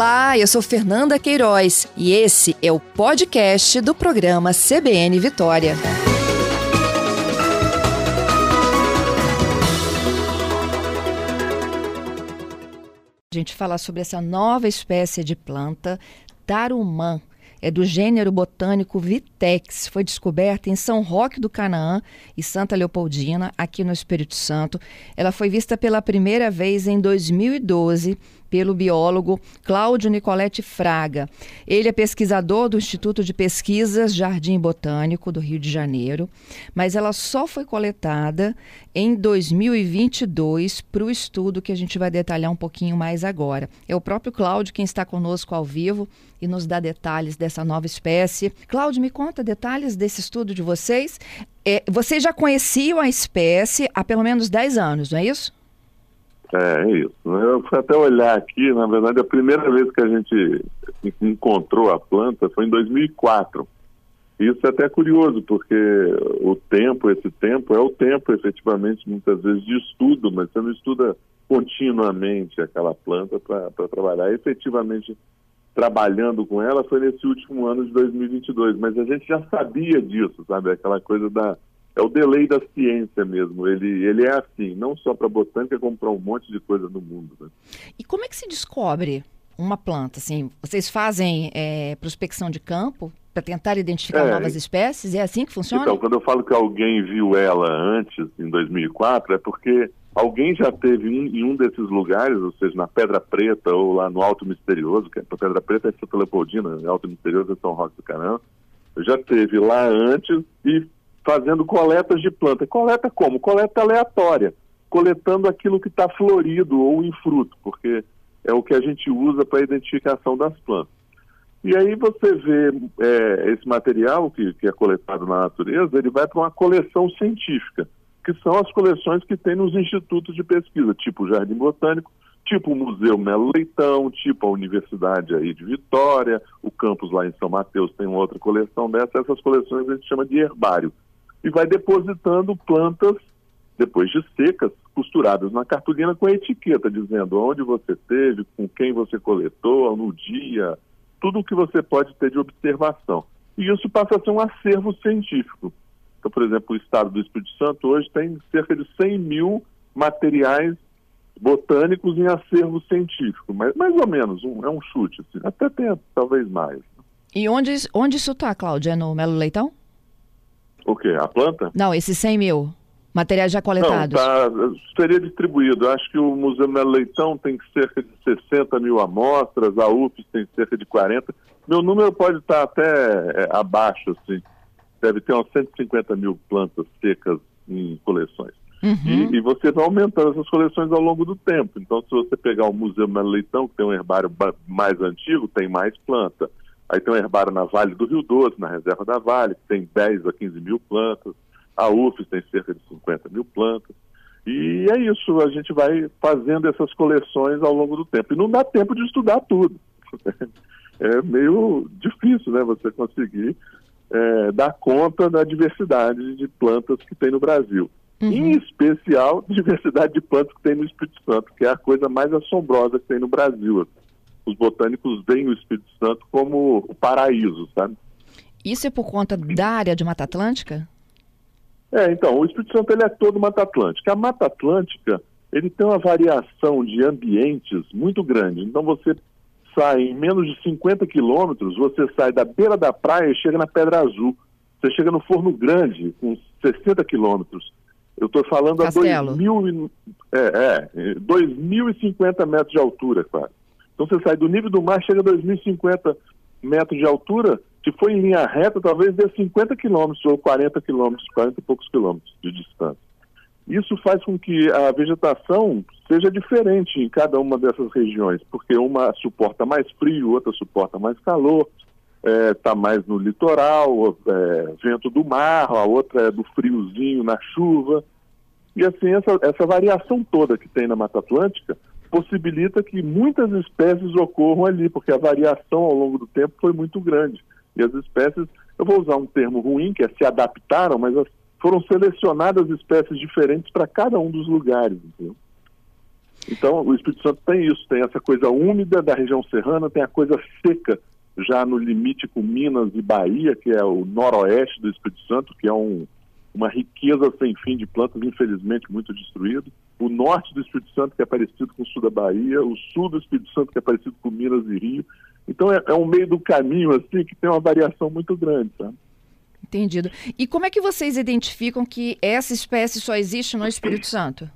Olá, eu sou Fernanda Queiroz e esse é o podcast do programa CBN Vitória. A gente falar sobre essa nova espécie de planta, tarumã é do gênero botânico Vitex. Foi descoberta em São Roque do Canaã e Santa Leopoldina, aqui no Espírito Santo. Ela foi vista pela primeira vez em 2012 pelo biólogo Cláudio Nicolete Fraga. Ele é pesquisador do Instituto de Pesquisas Jardim Botânico do Rio de Janeiro, mas ela só foi coletada em 2022 para o estudo que a gente vai detalhar um pouquinho mais agora. É o próprio Cláudio quem está conosco ao vivo e nos dá detalhes dessa nova espécie. Cláudio, me conta detalhes desse estudo de vocês. É, vocês já conheciam a espécie há pelo menos 10 anos, não é isso? É, é isso. Eu fui até olhar aqui, na verdade, a primeira vez que a gente encontrou a planta foi em 2004. Isso é até curioso, porque o tempo, esse tempo, é o tempo, efetivamente, muitas vezes de estudo, mas você não estuda continuamente aquela planta para trabalhar. Efetivamente, trabalhando com ela foi nesse último ano de 2022, mas a gente já sabia disso, sabe? Aquela coisa da é o delay da ciência mesmo. Ele, ele é assim, não só para botânica, como para um monte de coisa no mundo. Né? E como é que se descobre uma planta? Assim, vocês fazem é, prospecção de campo para tentar identificar é, novas espécies? É assim que funciona? Então, quando eu falo que alguém viu ela antes, em 2004, é porque alguém já teve um, em um desses lugares, ou seja, na Pedra Preta ou lá no Alto Misterioso, que é, Pedra Preta é Santa Leopoldina, Alto Misterioso é São Roque do Caramba, já teve lá antes e fazendo coletas de planta. Coleta como? Coleta aleatória, coletando aquilo que está florido ou em fruto, porque é o que a gente usa para a identificação das plantas. E aí você vê é, esse material que, que é coletado na natureza, ele vai para uma coleção científica, que são as coleções que tem nos institutos de pesquisa, tipo o Jardim Botânico, tipo o Museu Melo Leitão, tipo a Universidade aí de Vitória, o campus lá em São Mateus tem uma outra coleção dessa, essas coleções a gente chama de herbário e vai depositando plantas, depois de secas, costuradas na cartolina com a etiqueta, dizendo onde você teve, com quem você coletou, no dia, tudo o que você pode ter de observação. E isso passa a ser um acervo científico. Então, por exemplo, o estado do Espírito Santo hoje tem cerca de 100 mil materiais botânicos em acervo científico, mas mais ou menos, um, é um chute, assim, até tem talvez mais. E onde, onde isso está, Cláudia? É no Melo Leitão? O quê? A planta? Não, esses 100 mil materiais já coletados. Não, tá, seria distribuído. Acho que o Museu Melo Leitão tem cerca de 60 mil amostras, a UFES tem cerca de 40. Meu número pode estar até é, abaixo, assim. Deve ter umas 150 mil plantas secas em coleções. Uhum. E, e, você vai aumentando essas coleções ao longo do tempo. Então, se você pegar o Museu Melo Leitão, que tem um herbário mais antigo, tem mais planta. Aí tem um herbário na Vale do Rio Doce, na reserva da Vale, que tem 10 a 15 mil plantas. A UFES tem cerca de 50 mil plantas. E é isso, a gente vai fazendo essas coleções ao longo do tempo. E não dá tempo de estudar tudo. É meio difícil, né, você conseguir é, dar conta da diversidade de plantas que tem no Brasil. Uhum. Em especial, diversidade de plantas que tem no Espírito Santo, que é a coisa mais assombrosa que tem no Brasil os botânicos veem o Espírito Santo como o paraíso, sabe? Isso é por conta da área de Mata Atlântica? É, então, o Espírito Santo ele é todo Mata Atlântica. A Mata Atlântica, ele tem uma variação de ambientes muito grande. Então, você sai em menos de 50 quilômetros, você sai da beira da praia e chega na Pedra Azul. Você chega no Forno Grande, com 60 quilômetros. Eu estou falando Castelo. a 2.000, é, é, 2.050 metros de altura, quase. Então você sai do nível do mar, chega a 2.050 metros de altura, se for em linha reta, talvez dê 50 quilômetros ou 40 quilômetros, 40 e poucos quilômetros de distância. Isso faz com que a vegetação seja diferente em cada uma dessas regiões, porque uma suporta mais frio, outra suporta mais calor, está é, mais no litoral, é, vento do mar, a outra é do friozinho na chuva. E assim, essa, essa variação toda que tem na Mata Atlântica possibilita que muitas espécies ocorram ali, porque a variação ao longo do tempo foi muito grande. E as espécies, eu vou usar um termo ruim, que é se adaptaram, mas foram selecionadas espécies diferentes para cada um dos lugares. Entendeu? Então, o Espírito Santo tem isso, tem essa coisa úmida da região serrana, tem a coisa seca já no limite com Minas e Bahia, que é o noroeste do Espírito Santo, que é um, uma riqueza sem fim de plantas, infelizmente muito destruído. O norte do Espírito Santo, que é parecido com o sul da Bahia, o sul do Espírito Santo, que é parecido com Minas e Rio. Então é, é um meio do caminho assim que tem uma variação muito grande, sabe? Entendido. E como é que vocês identificam que essa espécie só existe no Espírito Santo?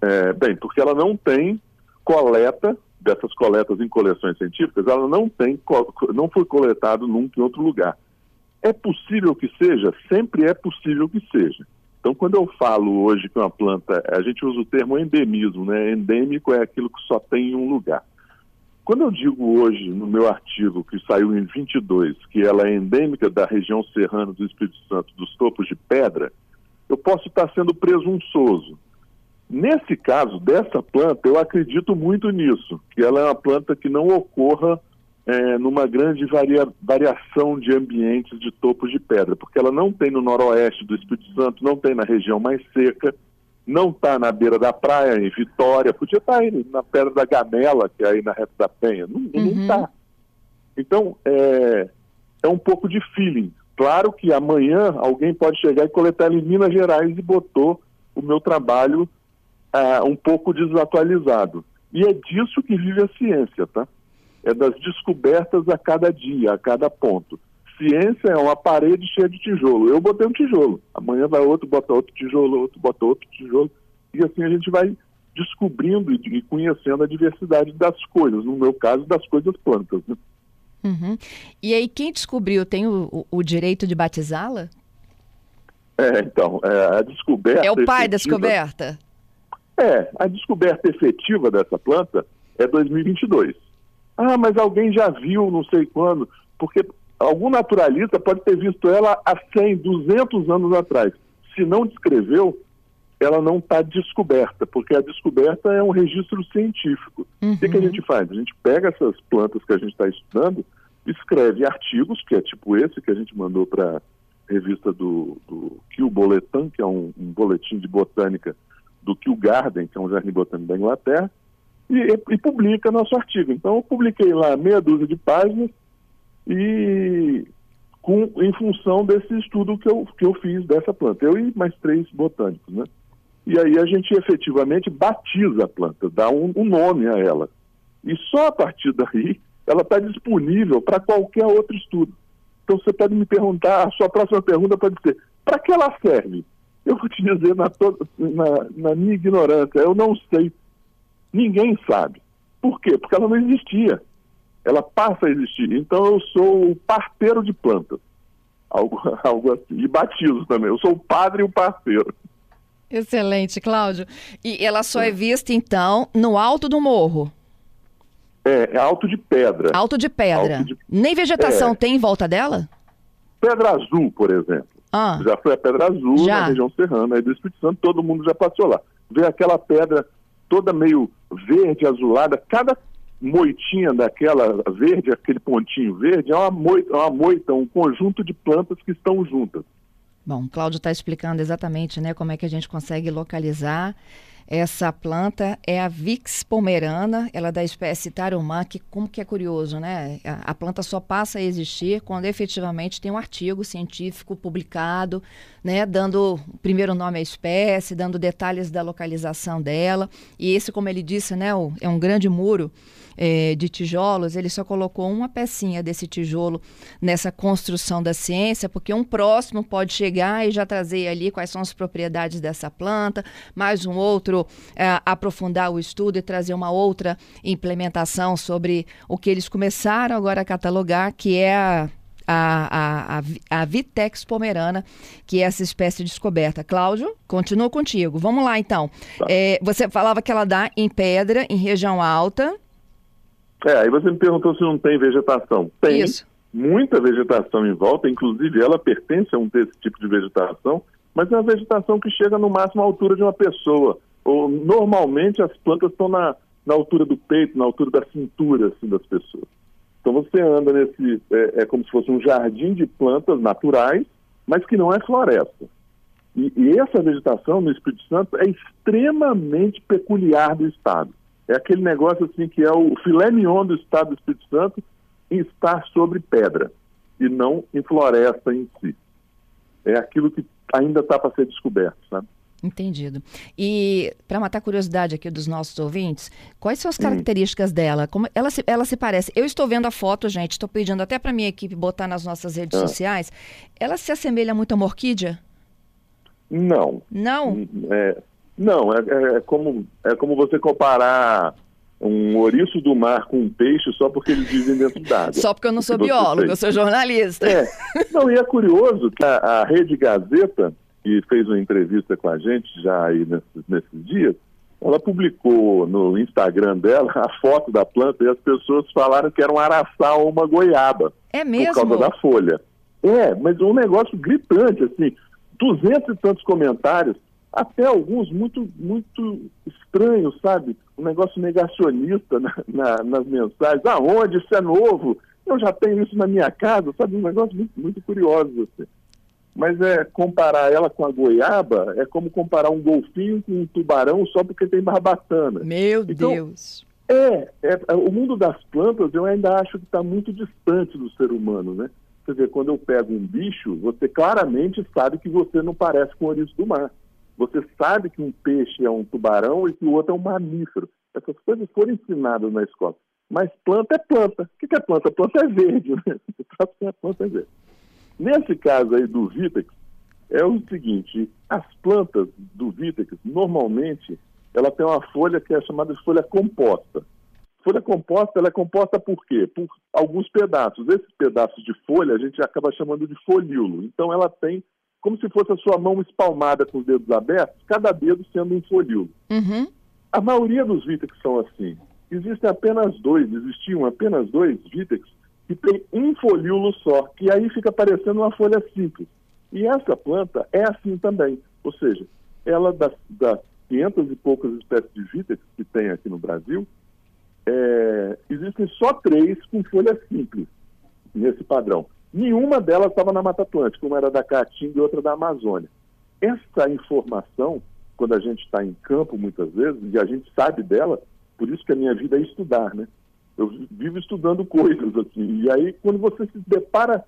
É, bem, porque ela não tem coleta dessas coletas em coleções científicas, ela não tem, não foi coletado nunca em outro lugar. É possível que seja? Sempre é possível que seja. Então, quando eu falo hoje que uma planta, a gente usa o termo endemismo, né? Endêmico é aquilo que só tem em um lugar. Quando eu digo hoje, no meu artigo, que saiu em 22, que ela é endêmica da região serrana do Espírito Santo, dos topos de pedra, eu posso estar sendo presunçoso. Nesse caso dessa planta, eu acredito muito nisso, que ela é uma planta que não ocorra é, numa grande varia, variação de ambientes de topos de pedra, porque ela não tem no noroeste do Espírito Santo, não tem na região mais seca, não está na beira da praia, em Vitória, podia estar tá aí na Pedra da Gamela, que é aí na Reta da Penha, não está. Uhum. Então, é, é um pouco de feeling. Claro que amanhã alguém pode chegar e coletar em Minas Gerais e botou o meu trabalho uh, um pouco desatualizado. E é disso que vive a ciência, tá? É das descobertas a cada dia, a cada ponto. Ciência é uma parede cheia de tijolo. Eu botei um tijolo. Amanhã vai outro, bota outro tijolo, outro bota outro tijolo. E assim a gente vai descobrindo e conhecendo a diversidade das coisas. No meu caso, das coisas plantas. Né? Uhum. E aí, quem descobriu tem o, o, direito de batizá-la? É, então, é, a descoberta. É o pai da descoberta? É, a descoberta efetiva dessa planta é 2022. Ah, mas alguém já viu não sei quando, porque algum naturalista pode ter visto ela há 100, 200 anos atrás. Se não descreveu, ela não está descoberta, porque a descoberta é um registro científico. Uhum. O que, que, a uhum. gente faz? A gente pega essas plantas que a gente está estudando, escreve artigos, que é tipo esse que a gente mandou para a revista do, do Kew Bulletin, que é um, um boletim de botânica do Kew Garden, que é um jardim botânico da Inglaterra, e, e, publica nosso artigo. Então, eu publiquei lá meia dúzia de páginas e com, em função desse estudo que eu, que eu fiz dessa planta, eu e mais três botânicos, né? E aí a gente efetivamente batiza a planta, dá um, um nome a ela. E só a partir daí ela está disponível para qualquer outro estudo. Então você pode me perguntar, a sua próxima pergunta pode ser, para que ela serve? Eu vou te dizer na, na, na minha ignorância, eu não sei. Ninguém sabe. Por quê? Porque ela não existia. Ela passa a existir. Então eu sou o parteiro de plantas. Algo, algo assim. E batizo também. Eu sou o padre e o parteiro. Excelente, Cláudio. E ela só é, é vista, então, no alto do morro? É, é alto de pedra. Alto de pedra. Alto de... Nem vegetação é. tem em volta dela? Pedra Azul, por exemplo. Ah. Já foi a Pedra Azul já. na região serrana aí do Espírito Santo, todo mundo já passou lá. Vê aquela pedra toda meio verde, azulada, cada moitinha daquela verde, aquele pontinho verde, é uma moita, é uma moita, um conjunto de plantas que estão juntas. Bom, Cláudio está explicando exatamente né, como é que a gente consegue localizar essa planta é a Vix pomerana, ela é da espécie Tarumã, que como que é curioso, né? A, a, planta só passa a existir quando efetivamente tem um artigo científico publicado, né, dando o primeiro nome à espécie, dando detalhes da localização dela. E esse, como ele disse, né, é um grande muro é, de tijolos, ele só colocou uma pecinha desse tijolo nessa construção da ciência, porque um próximo pode chegar e já trazer ali quais são as propriedades dessa planta, mais um outro é, aprofundar o estudo e trazer uma outra implementação sobre o que eles começaram agora a catalogar, que é a a, a, a, Vitex pomerana, que é essa espécie de descoberta. Cláudio, continua contigo. Vamos lá, então. Tá. É, você falava que ela dá em pedra, em região alta. É, aí você me perguntou se não tem vegetação. Tem Isso. muita vegetação em volta, inclusive ela pertence a um desse tipo de vegetação, mas é uma vegetação que chega no máximo à altura de uma pessoa. Ou, normalmente as plantas estão na, na altura do peito, na altura da cintura assim, das pessoas. Então você anda nesse. É, é como se fosse um jardim de plantas naturais, mas que não é floresta. E, e, essa vegetação no Espírito Santo é extremamente peculiar do Estado. É aquele negócio assim que é o filé mignon do Estado do Espírito Santo estar sobre pedra e não em floresta em si. É aquilo que ainda está para ser descoberto, sabe? Entendido. E para matar a curiosidade aqui dos nossos ouvintes, quais são as características hum. dela? Como ela se, ela se parece? Eu estou vendo a foto, gente, estou pedindo até para minha equipe botar nas nossas redes ah. sociais. Ela se assemelha muito a uma orquídea? Não. Não? É, não, é, é, é, como, é como você comparar um ouriço do mar com um peixe só porque eles vivem dentro d'água. Só porque eu não sou biólogo, eu sou jornalista. É. Não, e é curioso que a, a Rede Gazeta, que fez uma entrevista com a gente já aí nesses, nesses dias, ela publicou no Instagram dela a foto da planta e as pessoas falaram que era um araçá ou uma goiaba. É mesmo? Por causa da folha. É, mas um negócio gritante, assim, duzentos e tantos comentários, até alguns muito, muito estranhos, sabe? Um negócio negacionista na, na, nas mensagens. Aonde? Isso é novo? Eu já tenho isso na minha casa, sabe? Um negócio muito, muito curioso. Assim. Mas é comparar ela com a goiaba é como comparar um golfinho com um tubarão só porque tem barbatana. Meu então, Deus! É, é, o mundo das plantas eu ainda acho que está muito distante do ser humano, né? Quer dizer, quando eu pego um bicho, você claramente sabe que você não parece com o ouriço do mar. Você sabe que um peixe é um tubarão e que o outro é um mamífero. Essas coisas foram ensinadas na escola. Mas planta é planta. O que é planta? Planta é verde. Né? A planta é verde. Nesse caso aí do Vitex, é o seguinte, as plantas do Vitex, normalmente, ela tem uma folha que é chamada de folha composta. Folha composta, ela é composta por quê? Por alguns pedaços. Esses pedaços de folha a gente acaba chamando de folíolo. Então ela tem como se fosse a sua mão espalmada com os dedos abertos, cada dedo sendo um folíolo. Uhum. A maioria dos vítex são assim. Existem apenas dois, existiam apenas dois vítex que tem um folíolo só, que aí fica parecendo uma folha simples. E essa planta é assim também. Ou seja, ela das, das 500 e poucas espécies de vítex que tem aqui no Brasil, é, existem só três com folha simples nesse padrão. Nenhuma delas estava na Mata Atlântica, uma era da Caatinga e outra da Amazônia. Essa informação, quando a gente está em campo muitas vezes, e a gente sabe dela, por isso que a minha vida é estudar, né? Eu vivo estudando coisas assim. E aí, quando você se depara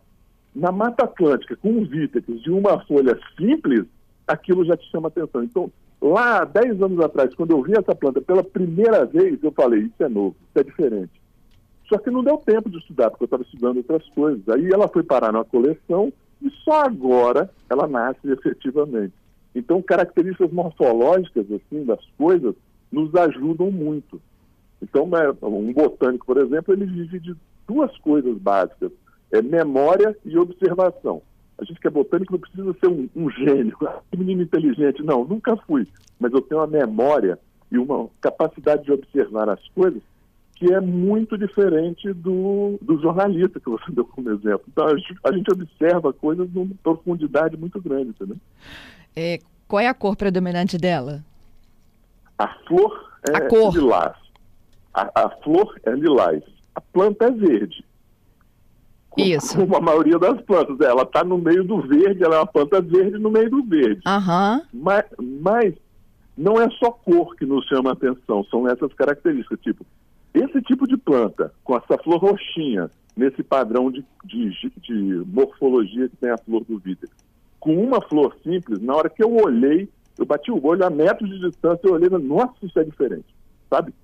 na Mata Atlântica com vítex de uma folha simples, aquilo já te chama atenção. Então, lá, 10 anos atrás, quando eu vi essa planta pela primeira vez, eu falei, isso é novo, isso é diferente. Só que não deu tempo de estudar, porque eu estava estudando outras coisas. Aí ela foi parar numa coleção e só agora ela nasce efetivamente. Então, características morfológicas assim das coisas nos ajudam muito. Então, né, um botânico, por exemplo, ele vive de duas coisas básicas: é memória e observação. A gente que é botânico não precisa ser um, um gênio, um menino inteligente. Não, nunca fui. Mas eu tenho uma memória e uma capacidade de observar as coisas que é muito diferente do, do jornalista que você deu como exemplo. Então, a gente, a gente observa coisas numa profundidade muito grande, entendeu? É, qual é a cor predominante dela? A flor é a cor. lilás. A, a flor é lilás. A planta é verde. Isso. Como a maioria das plantas. Ela está no meio do verde, ela é uma planta verde no meio do verde. Uhum. Mas, mas não é só cor que nos chama a atenção, são essas características, tipo, esse tipo de planta, com essa flor roxinha, nesse padrão de, de, de morfologia que tem a flor do vítrex, com uma flor simples, na hora que eu olhei, eu bati o olho a metros de distância, eu olhei, nossa, isso é diferente, sabe?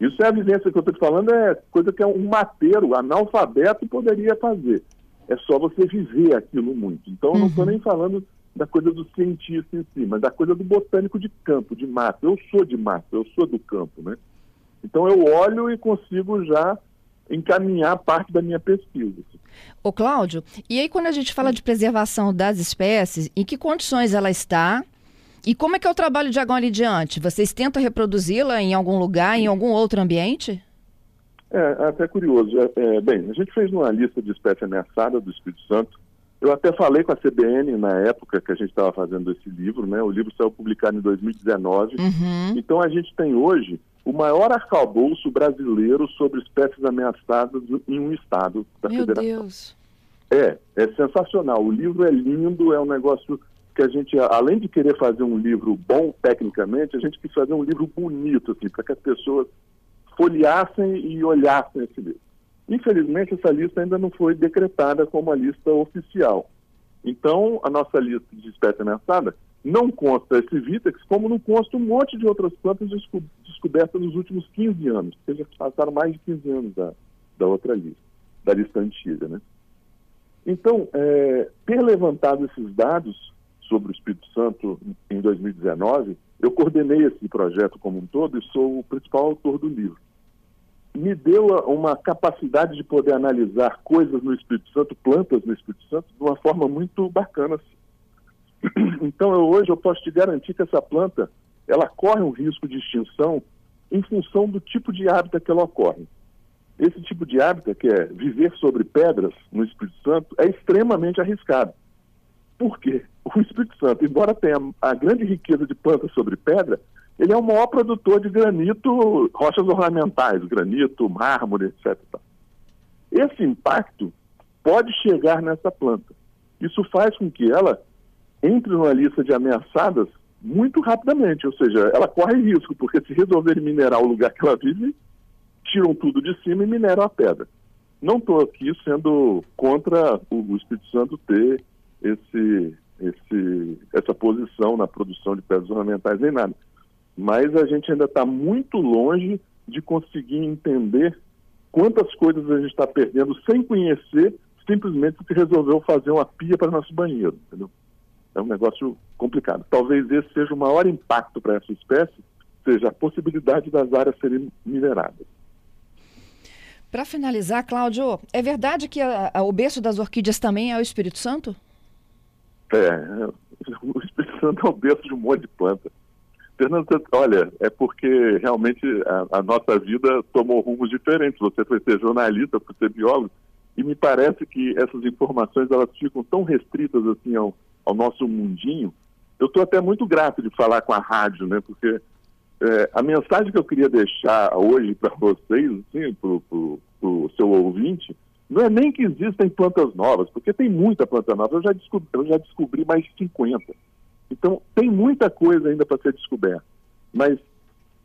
Isso é a evidência que eu estou te falando, é coisa que um mateiro, analfabeto, poderia fazer. É só você viver aquilo muito. Então, eu não estou uhum. nem falando da coisa do cientista em si, mas da coisa do botânico de campo, de mato. Eu sou de mato, eu sou do campo, né? Então eu olho e consigo já encaminhar parte da minha pesquisa. Ô Cláudio, e aí quando a gente fala de preservação das espécies, em que condições ela está? E como é que é o trabalho de agora em diante? Vocês tentam reproduzi-la em algum lugar, em algum outro ambiente? É, até curioso. É, é, bem, a gente fez uma lista de espécies ameaçadas do Espírito Santo. Eu até falei com a CBN na época que a gente estava fazendo esse livro, né? O livro saiu publicado em 2019. Uhum. Então a gente tem hoje o maior arcabouço brasileiro sobre espécies ameaçadas em um estado da Meu federação. Deus. É, é sensacional. O livro é lindo, é um negócio que a gente, além de querer fazer um livro bom tecnicamente, a gente quis fazer um livro bonito, assim, para que as pessoas folheassem e olhassem esse livro. Infelizmente, essa lista ainda não foi decretada como a lista oficial. Então, a nossa lista de espécie ameaçada não consta esse Vitex, como não consta um monte de outras plantas desco descobertas nos últimos 15 anos, porque já passaram mais de 15 anos da, da outra lista, da lista antiga, né? Então, é, ter levantado esses dados sobre o Espírito Santo em 2019, eu coordenei esse projeto como um todo e sou o principal autor do livro. Me deu uma capacidade de poder analisar coisas no Espírito Santo, plantas no Espírito Santo, de uma forma muito bacana. Assim. Então, eu, hoje eu posso te garantir que essa planta, ela corre um risco de extinção em função do tipo de hábitat que ela ocorre. Esse tipo de hábitat, que é viver sobre pedras no Espírito Santo, é extremamente arriscado. Por quê? O Espírito Santo, embora tenha a grande riqueza de plantas sobre pedra, ele é o maior produtor de granito, rochas ornamentais, granito, mármore, etc. Esse impacto pode chegar nessa planta. Isso faz com que ela entre numa lista de ameaçadas muito rapidamente, ou seja, ela corre risco, porque se resolverem minerar o lugar que ela vive, tiram tudo de cima e mineram a pedra. Não estou aqui sendo contra o, Espírito Santo ter esse, esse, essa posição na produção de pedras ornamentais nem nada, mas a gente ainda está muito longe de conseguir entender quantas coisas a gente está perdendo sem conhecer, simplesmente porque resolveu fazer uma pia para nosso banheiro, entendeu? é um negócio complicado. Talvez esse seja o maior impacto para essa espécie, seja a possibilidade das áreas serem mineradas. Para finalizar, Cláudio, é verdade que a, a, o berço das orquídeas também é o Espírito Santo? É, o Espírito Santo é o berço de um monte de planta. Fernando, olha, é porque realmente a, a, nossa vida tomou rumos diferentes. Você foi ser jornalista, foi ser biólogo, e me parece que essas informações elas ficam tão restritas assim ao, ao nosso mundinho, eu estou até muito grato de falar com a rádio, né? Porque é, a mensagem que eu queria deixar hoje para vocês, assim, para o seu ouvinte, não é nem que existem plantas novas, porque tem muita planta nova, eu já descobri, eu já descobri mais de 50. Então, tem muita coisa ainda para ser descoberta. Mas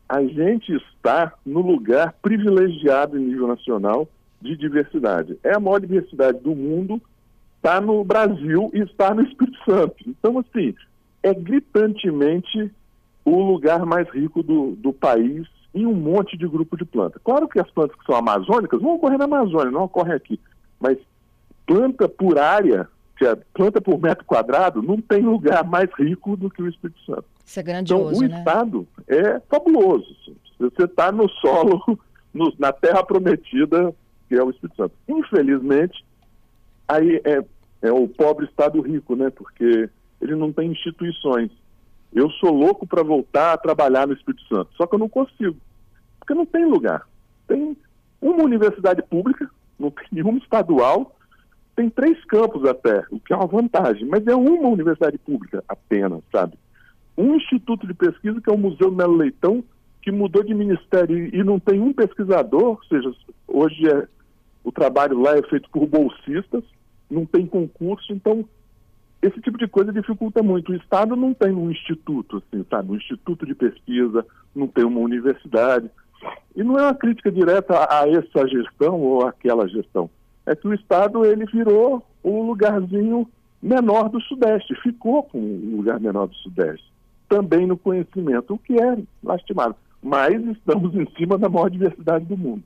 a gente está no lugar privilegiado em nível nacional de diversidade. É a maior diversidade do mundo está no Brasil e está no Espírito Santo. Então, assim, é gritantemente o lugar mais rico do, do país em um monte de grupo de plantas. Claro que as plantas que são amazônicas vão ocorrer na Amazônia, não ocorrem aqui. Mas planta por área, que é planta por metro quadrado, não tem lugar mais rico do que o Espírito Santo. Isso é grandioso, então, o né? Estado é fabuloso. Você está no solo, no, na terra prometida, que é o Espírito Santo. Infelizmente, aí é, é o pobre Estado rico, né? Porque ele não tem instituições. Eu sou louco para voltar a trabalhar no Espírito Santo, só que eu não consigo, porque não tem lugar. Tem uma universidade pública, não tem nenhuma estadual, tem três campos até, o que é uma vantagem, mas é uma universidade pública apenas, sabe? Um instituto de pesquisa, que é o Museu Melo Leitão, que mudou de ministério e não tem um pesquisador, ou seja, hoje é, o trabalho lá é feito por bolsistas, não tem concurso, então esse tipo de coisa dificulta muito. O Estado não tem um instituto, assim, sabe, um instituto de pesquisa, não tem uma universidade. E não é uma crítica direta a essa gestão ou aquela gestão. É que o Estado ele virou o lugarzinho menor do Sudeste, ficou com o lugar menor do Sudeste, também no conhecimento, o que é lastimado. Mas estamos em cima da maior diversidade do mundo.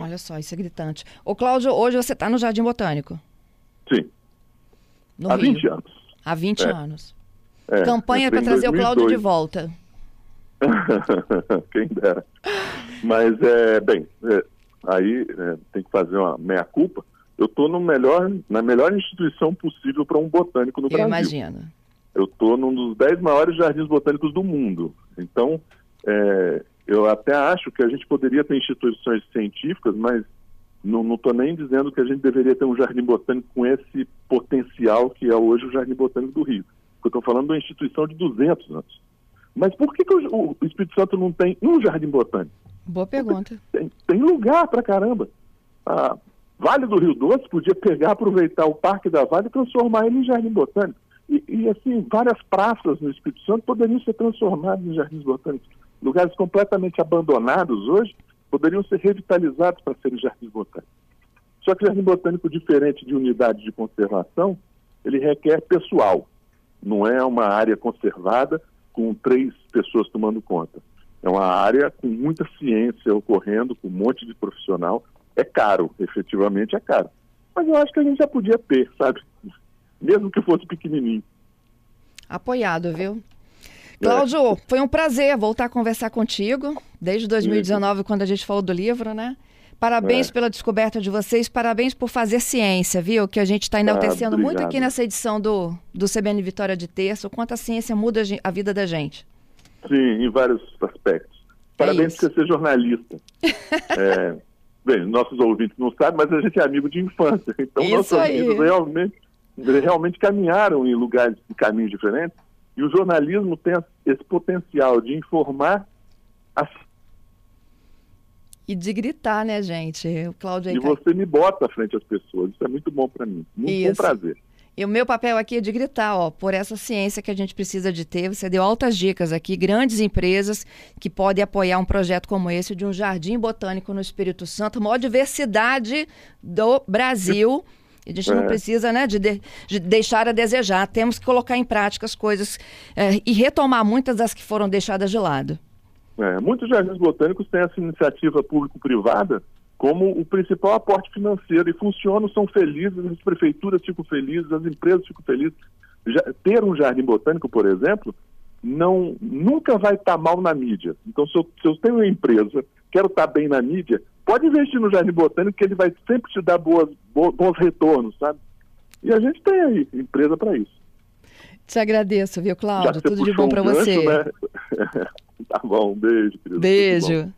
Olha só, isso é gritante. Ô, Cláudio, hoje você está no Jardim Botânico? Sim. No Há Rio. 20 anos. Há 20 É. anos. É, Campanha para trazer o Cláudio de 2002. volta. Quem dera. Mas, é, bem, é, aí é, tem que fazer uma meia-culpa. Eu estou melhor, na melhor instituição possível para um botânico no Eu Brasil. imagino. Eu estou num dos dez maiores jardins botânicos do mundo. Então, é, eu até acho que a gente poderia ter instituições científicas, mas não estou nem dizendo que a gente deveria ter um jardim botânico com esse potencial que é hoje o Jardim Botânico do Rio. Eu estou falando de uma instituição de 200 anos. Mas por que, que o, o Espírito Santo não tem um jardim botânico? Boa pergunta. Tem, tem lugar pra caramba. A Vale do Rio Doce podia pegar, aproveitar o Parque da Vale e transformar ele em jardim botânico. E, e, assim, várias praças no Espírito Santo poderiam ser transformadas em jardins botânicos. Lugares completamente abandonados hoje poderiam ser revitalizados para serem jardins botânicos. Só que jardim botânico, diferente de unidade de conservação, ele requer pessoal. Não é uma área conservada com três pessoas tomando conta. É uma área com muita ciência ocorrendo, com um monte de profissional. É caro, efetivamente é caro. Mas eu acho que a gente já podia ter, sabe? Mesmo que fosse pequenininho. Apoiado, viu? Cláudio, foi um prazer voltar a conversar contigo, desde 2019, Isso. quando a gente falou do livro, né? Parabéns é. pela descoberta de vocês, parabéns por fazer ciência, viu? Que a gente está enaltecendo ah, muito aqui nessa edição do, do CBN Vitória de Terça, o quanto a ciência muda a vida da gente. Sim, em vários aspectos. Parabéns é por você ser jornalista. é, bem, nossos ouvintes não sabem, mas a gente é amigo de infância. Então, Isso nossos aí. amigos realmente, realmente caminharam em lugares, em caminhos diferentes. E o jornalismo tem esse potencial de informar a e de gritar, né, gente? O Cláudio E você me bota à frente às pessoas. Isso é muito bom para mim. Muito Isso. bom prazer. E o meu papel aqui é de gritar, ó, por essa ciência que a gente precisa de ter. Você deu altas dicas aqui, grandes empresas que podem apoiar um projeto como esse de um jardim botânico no Espírito Santo, maior diversidade do Brasil. A gente é. não precisa né, de, de, de, deixar a desejar. Temos que colocar em prática as coisas é, e retomar muitas das que foram deixadas de lado. É, muitos jardins botânicos têm essa iniciativa público-privada como o principal aporte financeiro e funcionam, são felizes, as prefeituras ficam felizes, as empresas ficam felizes. Já, ter um jardim botânico, por exemplo, não nunca vai estar tá mal na mídia. Então, se eu, se eu tenho uma empresa, quero estar tá bem na mídia, pode investir no jardim botânico que ele vai sempre te dar boas, bons retornos, sabe? E a gente tem aí empresa para isso. Te agradeço, viu, Cláudio? Tudo de bom para você. Né? tá bom, um beijo. Querido. Beijo.